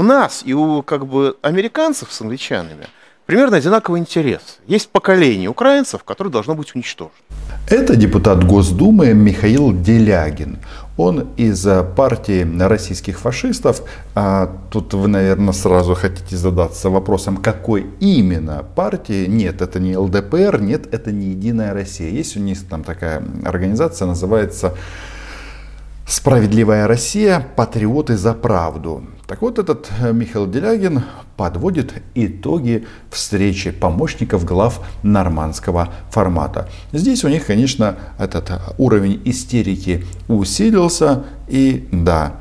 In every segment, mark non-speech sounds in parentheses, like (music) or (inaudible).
у нас и у как бы американцев с англичанами примерно одинаковый интерес. Есть поколение украинцев, которое должно быть уничтожено. Это депутат Госдумы Михаил Делягин. Он из партии российских фашистов. А тут вы, наверное, сразу хотите задаться вопросом, какой именно партии. Нет, это не ЛДПР, нет, это не Единая Россия. Есть у них там такая организация, называется Справедливая Россия, патриоты за правду. Так вот, этот э, Михаил Делягин подводит итоги встречи помощников глав нормандского формата. Здесь у них, конечно, этот уровень истерики усилился. И да,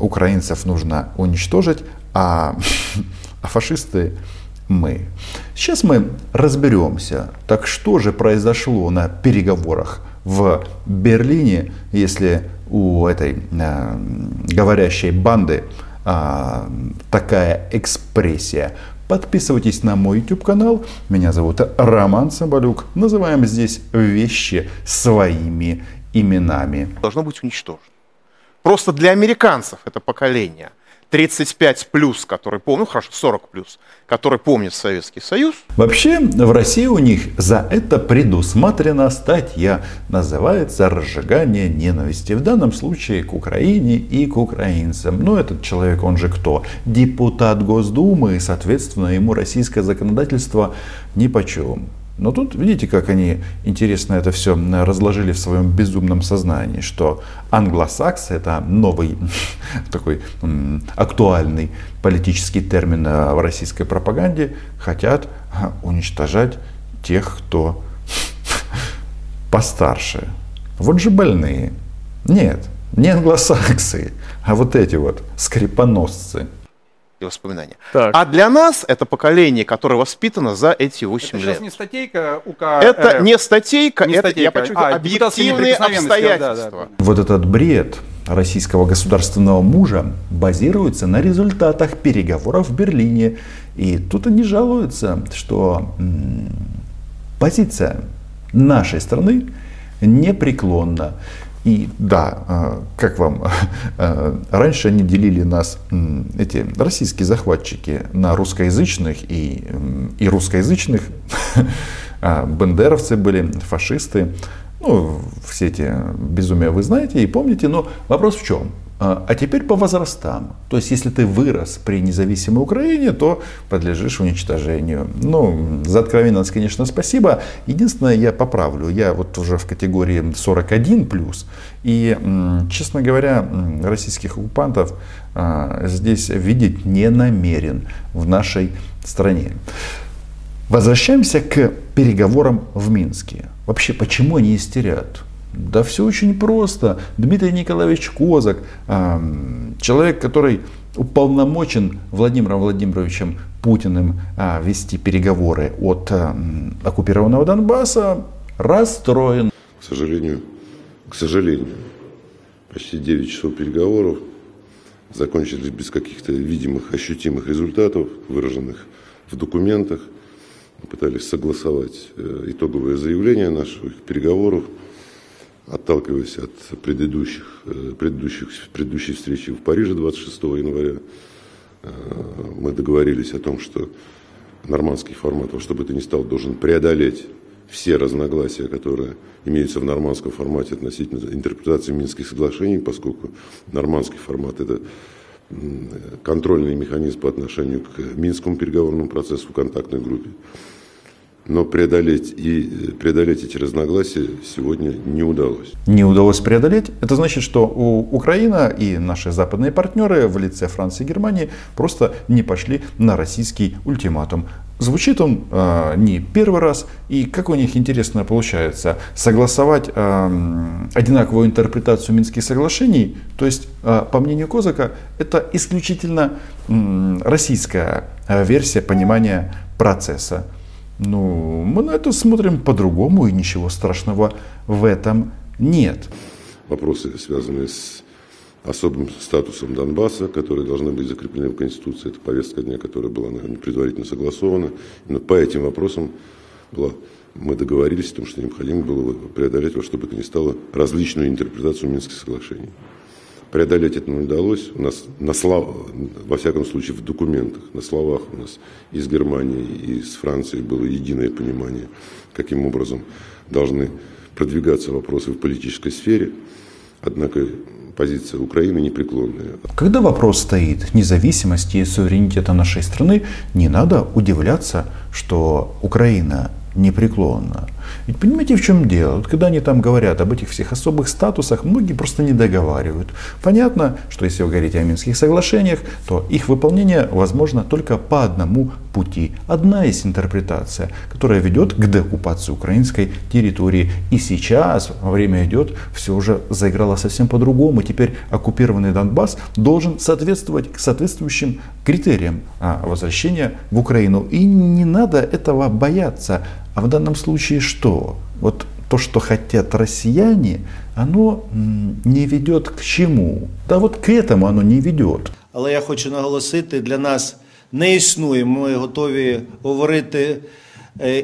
украинцев нужно уничтожить, а, (laughs) а фашисты мы. Сейчас мы разберемся, так что же произошло на переговорах в Берлине, если у этой э, говорящей банды э, такая экспрессия. Подписывайтесь на мой YouTube канал. Меня зовут Роман Соболюк. Называем здесь вещи своими именами. Должно быть уничтожено. Просто для американцев это поколение – 35 плюс, который помню, ну хорошо, 40 плюс, который помнит Советский Союз. Вообще в России у них за это предусмотрена статья, называется «Разжигание ненависти». В данном случае к Украине и к украинцам. Но этот человек, он же кто? Депутат Госдумы, и, соответственно, ему российское законодательство ни по чем. Но тут видите, как они интересно это все разложили в своем безумном сознании, что англосаксы это новый (laughs) такой актуальный политический термин э, в российской пропаганде, хотят уничтожать тех, кто (laughs) постарше. Вот же больные. Нет, не англосаксы, а вот эти вот скрипоносцы и воспоминания. Так. А для нас это поколение, которое воспитано за эти 8 это лет. не статейка УК Это не статейка, не это, статейка. я подчеркиваю, а, объективные обстоятельства. Да, да, да. Вот этот бред российского государственного мужа базируется на результатах переговоров в Берлине. И тут они жалуются, что позиция нашей страны непреклонна. И да, а, как вам, а, (laughs) раньше они делили нас, эти российские захватчики, на русскоязычных и, и русскоязычных. (laughs) А, бендеровцы были, фашисты. Ну, все эти безумия вы знаете и помните, но вопрос в чем? А, а теперь по возрастам. То есть, если ты вырос при независимой Украине, то подлежишь уничтожению. Ну, за откровенность, конечно, спасибо. Единственное, я поправлю. Я вот уже в категории 41+. плюс. И, честно говоря, российских оккупантов а, здесь видеть не намерен в нашей стране. Возвращаемся к переговорам в Минске. Вообще, почему они истерят? Да все очень просто. Дмитрий Николаевич Козак, человек, который уполномочен Владимиром Владимировичем Путиным а, вести переговоры от оккупированного Донбасса, расстроен. К сожалению, к сожалению, почти 9 часов переговоров закончились без каких-то видимых, ощутимых результатов, выраженных в документах. Мы пытались согласовать э, итоговое заявление наших переговоров – отталкиваясь от предыдущих, э, предыдущих, предыдущей встречи в Париже 26 января, э, мы договорились о том, что нормандский формат, во что бы то ни стало, должен преодолеть все разногласия, которые имеются в нормандском формате относительно интерпретации Минских соглашений, поскольку нормандский формат – это контрольный механизм по отношению к Минскому переговорному процессу в контактной группе. Но преодолеть, и преодолеть эти разногласия сегодня не удалось. Не удалось преодолеть. Это значит, что у Украина и наши западные партнеры в лице Франции и Германии просто не пошли на российский ультиматум. Звучит он э, не первый раз, и как у них интересно получается согласовать э, одинаковую интерпретацию Минских соглашений, то есть, э, по мнению Козака, это исключительно э, российская э, версия понимания процесса. Ну, мы на это смотрим по-другому, и ничего страшного в этом нет. Вопросы, связанные с особым статусом Донбасса, которые должны быть закреплены в Конституции. Это повестка дня, которая была наверное, предварительно согласована. Но по этим вопросам была, мы договорились о том, что необходимо было преодолеть во что бы то ни стало различную интерпретацию Минских соглашений. Преодолеть это не удалось. У нас на слов... во всяком случае в документах, на словах у нас и с Германией, и с Францией было единое понимание, каким образом должны продвигаться вопросы в политической сфере. Однако позиция Украины непреклонная. Когда вопрос стоит независимости и суверенитета нашей страны, не надо удивляться, что Украина непреклонна. Ведь понимаете, в чем дело? Вот когда они там говорят об этих всех особых статусах, многие просто не договаривают. Понятно, что если вы говорите о Минских соглашениях, то их выполнение возможно только по одному пути. Одна есть интерпретация, которая ведет к деоккупации украинской территории. И сейчас, время идет, все уже заиграло совсем по-другому. Теперь оккупированный Донбасс должен соответствовать к соответствующим критериям возвращения в Украину. И не надо этого бояться. А в данном случае что? Вот то, что хотят россияне, оно не ведет к чему? Да вот к этому оно не ведет. Але я хочу наголосити, для нас не існує. Ми готові говорити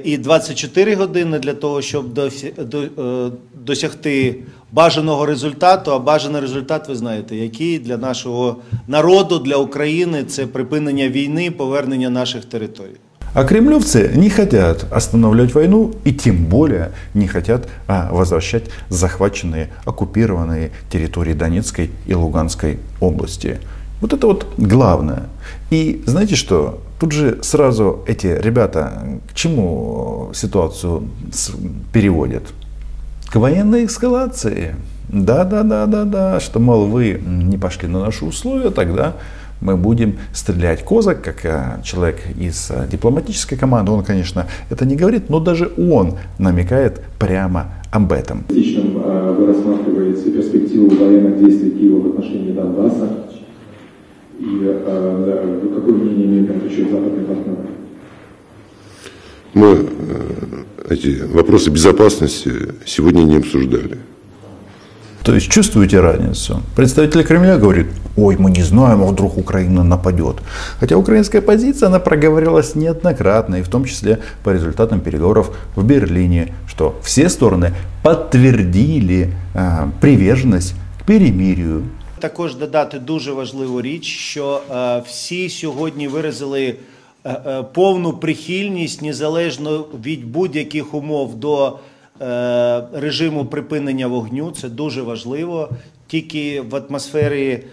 і 24 години для того, щоб досягти бажаного результату. А бажаний результат, ви знаєте, який для нашого народу, для України це припинення війни, повернення наших територій. А кремлевцы не хотят останавливать войну и тем более не хотят а, возвращать захваченные, оккупированные территории Донецкой и Луганской области. Вот это вот главное. И знаете что? Тут же сразу эти ребята к чему ситуацию переводят? К военной эскалации. Да, да, да, да, да, что, мол, вы не пошли на наши условия, тогда мы будем стрелять. Козак, как э, человек из э, дипломатической команды, он, конечно, это не говорит, но даже он намекает прямо об этом. Э, вы рассматриваете перспективу военных действий Киева в отношении Донбасса? И какое мнение имеют на этот счет западные партнеры? Мы эти вопросы безопасности сегодня не обсуждали. То есть чувствуете разницу? Представитель Кремля говорит, ой, мы не знаем, а вдруг Украина нападет. Хотя украинская позиция, она проговорилась неоднократно, и в том числе по результатам переговоров в Берлине, что все стороны подтвердили э, приверженность к перемирию. Також додати дуже важливу річ, що е, всі сьогодні виразили е, е, повну прихильність незалежно від будь-яких умов до Е, режиму припинення вогню. Це дуже важливо. Тільки в атмосфері е,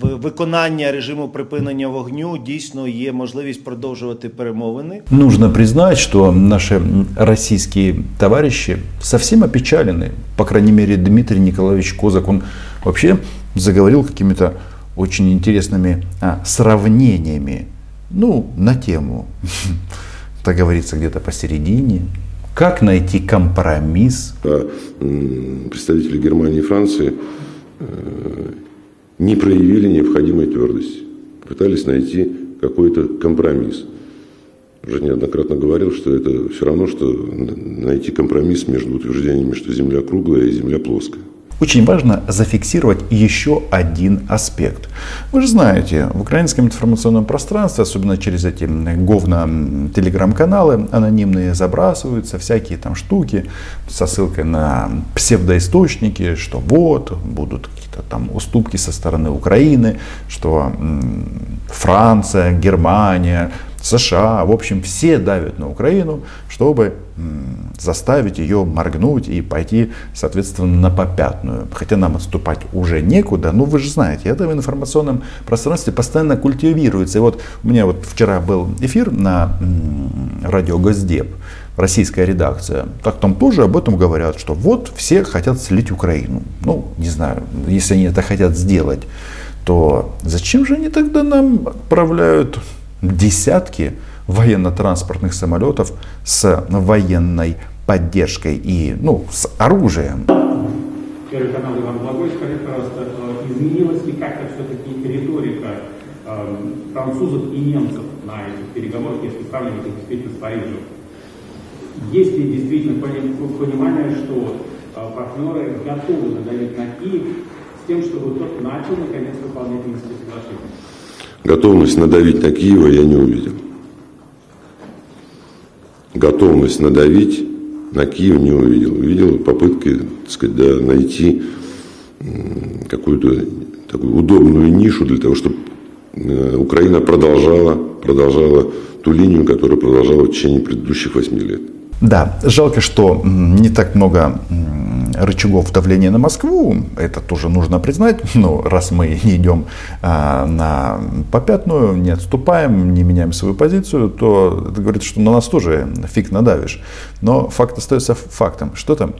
виконання режиму припинення вогню дійсно є можливість продовжувати перемовини. Нужно признать, что наши российские товарищи совсем опечалены. По крайней мере, Дмитрий Николаевич Козак, он вообще заговорил какими-то очень интересными а, сравнениями. Ну, на тему, (laughs) так говорится, где-то посередине. Как найти компромисс? А представители Германии и Франции э, не проявили необходимой твердости. Пытались найти какой-то компромисс. Уже неоднократно говорил, что это все равно, что найти компромисс между утверждениями, что Земля круглая и Земля плоская. Очень важно зафиксировать еще один аспект. Вы же знаете, в украинском информационном пространстве, особенно через эти говно телеграм-каналы анонимные, забрасываются всякие там штуки со ссылкой на псевдоисточники, что вот, будут какие-то там уступки со стороны Украины, что Франция, Германия, США, в общем, все давят на Украину, чтобы заставить ее моргнуть и пойти, соответственно, на попятную. Хотя нам отступать уже некуда, но вы же знаете, это в информационном пространстве постоянно культивируется. И вот у меня вот вчера был эфир на радио Госдеп, российская редакция, так там тоже об этом говорят, что вот все хотят слить Украину. Ну, не знаю, если они это хотят сделать, то зачем же они тогда нам отправляют десятки военно-транспортных самолетов с военной поддержкой и ну, с оружием. Первый канал Иван Благой, скажи, пожалуйста, э, изменилась ли как-то все-таки риторика э, французов и немцев на этих переговорах, если сравнивать их действительно с Парижем? Есть ли действительно понимание, что э, партнеры готовы надавить на Киев с тем, чтобы тот начал наконец выполнять Минские соглашения? Готовность надавить на Киева я не увидел. Готовность надавить на Киев не увидел. Увидел попытки так сказать, да, найти какую-то такую удобную нишу для того, чтобы э, Украина продолжала, продолжала ту линию, которую продолжала в течение предыдущих восьми лет. Да, жалко, что не так много рычагов давления на Москву, это тоже нужно признать, (laughs) но раз мы не идем а, на попятную, не отступаем, не меняем свою позицию, то это говорит, что на нас тоже фиг надавишь. Но факт остается фактом. Что там?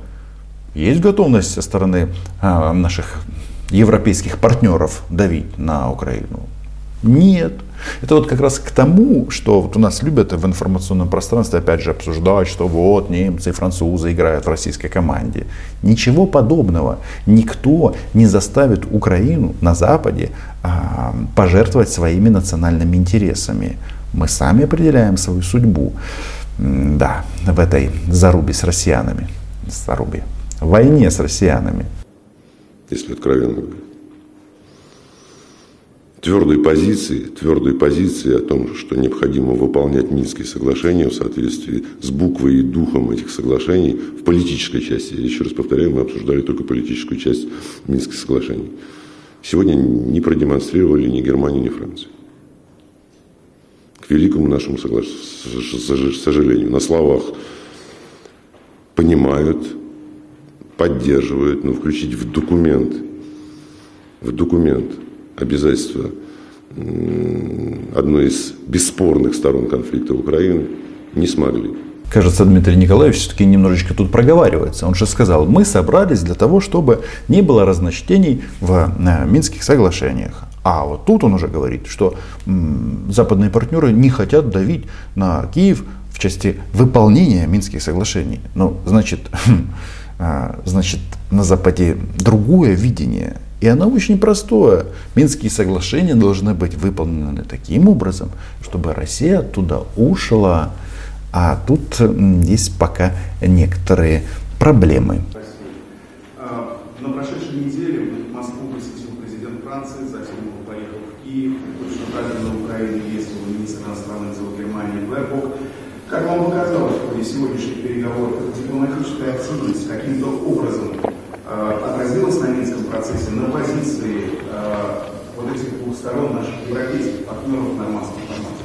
Есть готовность со стороны а, наших европейских партнеров давить на Украину? Нет. Это вот как раз к тому, что вот у нас любят в информационном пространстве опять же обсуждать, что вот немцы и французы играют в российской команде. Ничего подобного. Никто не заставит Украину на Западе а, пожертвовать своими национальными интересами. Мы сами определяем свою судьбу. Да, в этой зарубе с россиянами. Зарубе. Войне с россиянами. Если откровенно говорить твердой позиции, твердой позиции о том, что необходимо выполнять Минские соглашения в соответствии с буквой и духом этих соглашений в политической части. Я еще раз повторяю, мы обсуждали только политическую часть Минских соглашений. Сегодня не продемонстрировали ни Германия, ни Франция. К великому нашему сожалению, на словах понимают, поддерживают, но включить в документ, в документ обязательства одной из бесспорных сторон конфликта в Украине не смогли. Кажется, Дмитрий Николаевич все-таки немножечко тут проговаривается. Он же сказал, мы собрались для того, чтобы не было разночтений в э, Минских соглашениях. А вот тут он уже говорит, что западные партнеры не хотят давить на Киев в части выполнения Минских соглашений. Ну, значит, а, (laughs) значит, на Западе другое видение и оно очень простое. Минские соглашения должны быть выполнены таким образом, чтобы Россия оттуда ушла. А тут есть пока некоторые проблемы. А, на прошедшей неделе Москву посетил президент Франции, затем он поехал в Киев, точно так же на Украине ездил министр иностранных дел Германии Бербок. Как вам показалось в сегодняшних переговоров, дипломатическая активность каким-то образом отразилось на Минском процессе на позиции э, вот этих двух сторон наших европейских партнеров нормандском формате?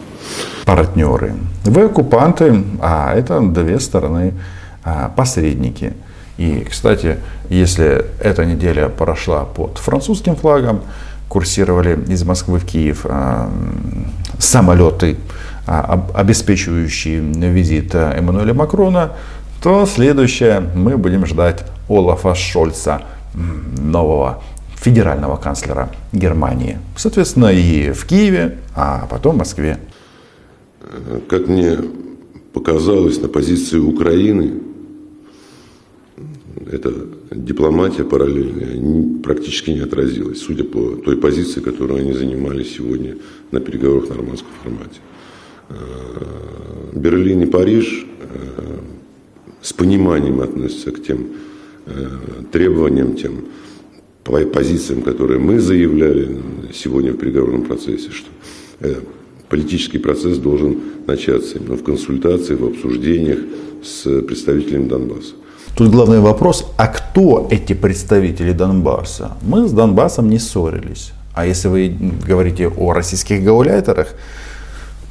Партнеры. Вы оккупанты, а это две стороны а, посредники. И, кстати, если эта неделя прошла под французским флагом, курсировали из Москвы в Киев а, самолеты, а, обеспечивающие визит Эммануэля Макрона, то следующее мы будем ждать Олафа Шольца, нового федерального канцлера Германии. Соответственно, и в Киеве, а потом в Москве. Как мне показалось, на позиции Украины эта дипломатия параллельная практически не отразилась, судя по той позиции, которую они занимали сегодня на переговорах в нормандском формате. Э, Берлин и Париж э, с пониманием относятся к тем требованиям, тем позициям, которые мы заявляли сегодня в переговорном процессе, что э, политический процесс должен начаться именно в консультации, в обсуждениях с представителями Донбасса. Тут главный вопрос, а кто эти представители Донбасса? Мы с Донбассом не ссорились. А если вы говорите о российских гауляйтерах,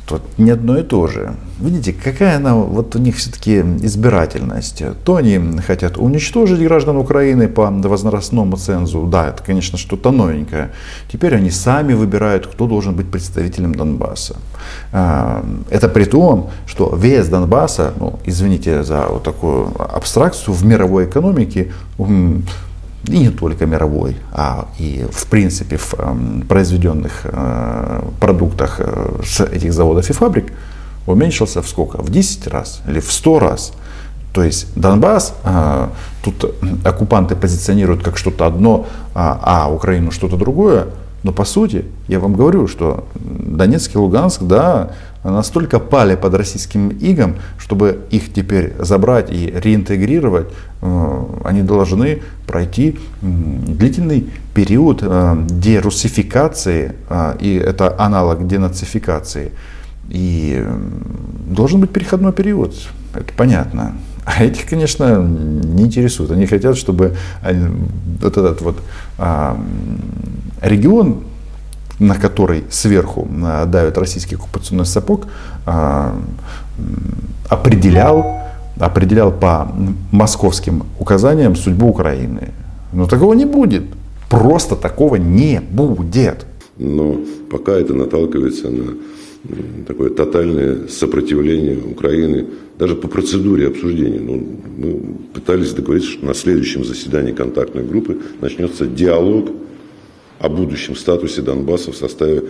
то не одно и то же. Видите, какая она, вот у них все-таки избирательность. То они хотят уничтожить граждан Украины по возрастному цензу. Да, это, конечно, что-то новенькое. Теперь они сами выбирают, кто должен быть представителем Донбасса. А, это при том, что вес Донбасса, ну, извините за вот такую абстракцию, в мировой экономике и не только мировой, а и в принципе в э, произведенных э, продуктах э, с этих заводов и фабрик уменьшился в сколько? В 10 раз или в 100 раз. То есть Донбасс, э, тут оккупанты позиционируют как что-то одно, а, а Украину что-то другое. Но по сути, я вам говорю, что Донецк и Луганск, да, настолько пали под российским игом, чтобы их теперь забрать и реинтегрировать, э, они должны пройти длительный период э, дерусификации, э, и это аналог денацификации. И должен быть переходной период, это понятно. А этих, конечно, не интересует. Они хотят, чтобы вот этот вот а, регион, на который сверху давит российский оккупационный сапог, а, определял, определял по московским указаниям судьбу Украины. Но такого не будет. Просто такого не будет. Но пока это наталкивается на такое тотальное сопротивление Украины даже по процедуре обсуждения. Ну, мы пытались договориться, что на следующем заседании контактной группы начнется диалог о будущем статусе Донбасса в составе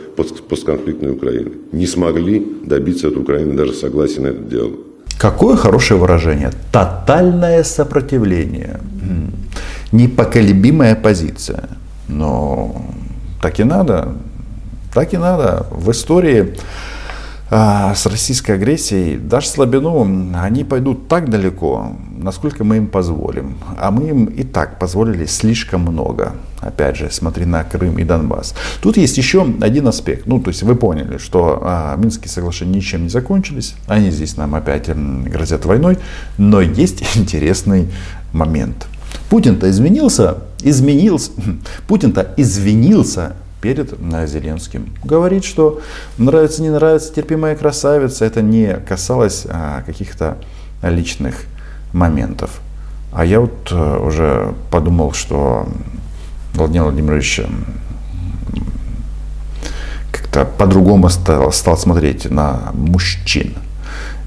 постконфликтной Украины. Не смогли добиться от Украины даже согласия на этот диалог. Какое хорошее выражение. Тотальное сопротивление. Непоколебимая позиция. Но так и надо. Так и надо. В истории а, с российской агрессией, даже слабину, они пойдут так далеко, насколько мы им позволим. А мы им и так позволили слишком много. Опять же, смотри на Крым и Донбасс. Тут есть еще один аспект. Ну, то есть вы поняли, что а, Минские соглашения ничем не закончились. Они здесь нам опять грозят войной. Но есть (laughs) интересный момент. Путин-то изменился, изменился, (laughs) Путин-то извинился перед Зеленским. Говорит, что нравится, не нравится, терпимая красавица, это не касалось а, каких-то личных моментов. А я вот а, уже подумал, что Владимир Владимирович как-то по-другому стал, стал смотреть на мужчин.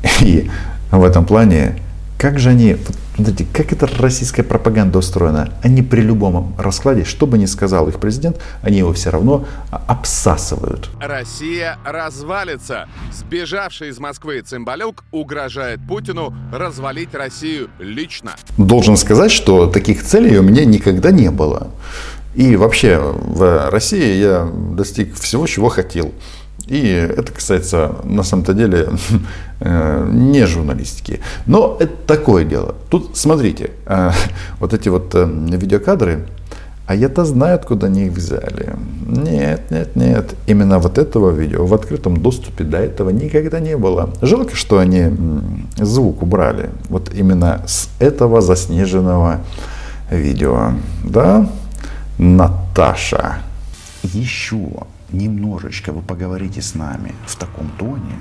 (laughs) И в этом плане, как же они, Смотрите, как эта российская пропаганда устроена. Они при любом раскладе, что бы ни сказал их президент, они его все равно обсасывают. Россия развалится. Сбежавший из Москвы Цымбалюк угрожает Путину развалить Россию лично. Должен сказать, что таких целей у меня никогда не было. И вообще в России я достиг всего, чего хотел. И это касается, на самом-то деле, (laughs) э, не журналистики. Но это такое дело. Тут, смотрите, э, (laughs) вот эти вот э, видеокадры, а я-то знаю, откуда они их взяли. Нет, нет, нет. Именно вот этого видео в открытом доступе до этого никогда не было. Жалко, что они звук убрали. Вот именно с этого заснеженного видео. Да, Наташа. Еще немножечко вы поговорите с нами в таком тоне,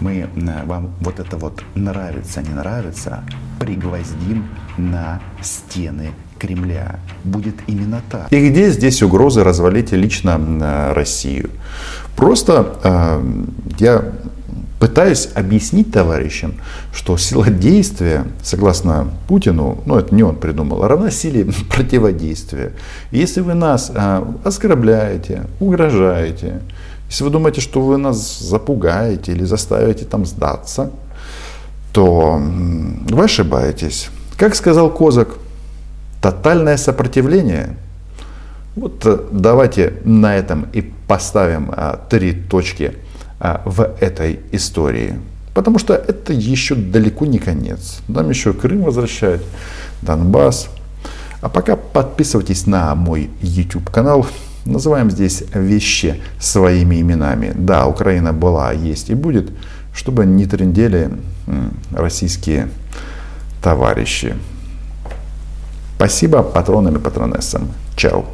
мы э, вам вот это вот нравится, не нравится, пригвоздим на стены Кремля. Будет именно так. И где здесь угрозы развалить лично э, Россию? Просто э, я пытаюсь объяснить товарищам, что сила действия, согласно Путину, ну это не он придумал, а равна силе (laughs) противодействия. И если вы нас а, оскорбляете, угрожаете, если вы думаете, что вы нас запугаете или заставите там сдаться, то вы ошибаетесь. Как сказал Козак, тотальное сопротивление. Вот э, давайте на этом и поставим а, три точки в этой истории. Потому что это еще далеко не конец. Нам еще Крым возвращают, Донбасс. А пока подписывайтесь на мой YouTube канал. Называем здесь вещи своими именами. Да, Украина была, есть и будет, чтобы не трендели российские товарищи. Спасибо патронам и патронессам. Чао.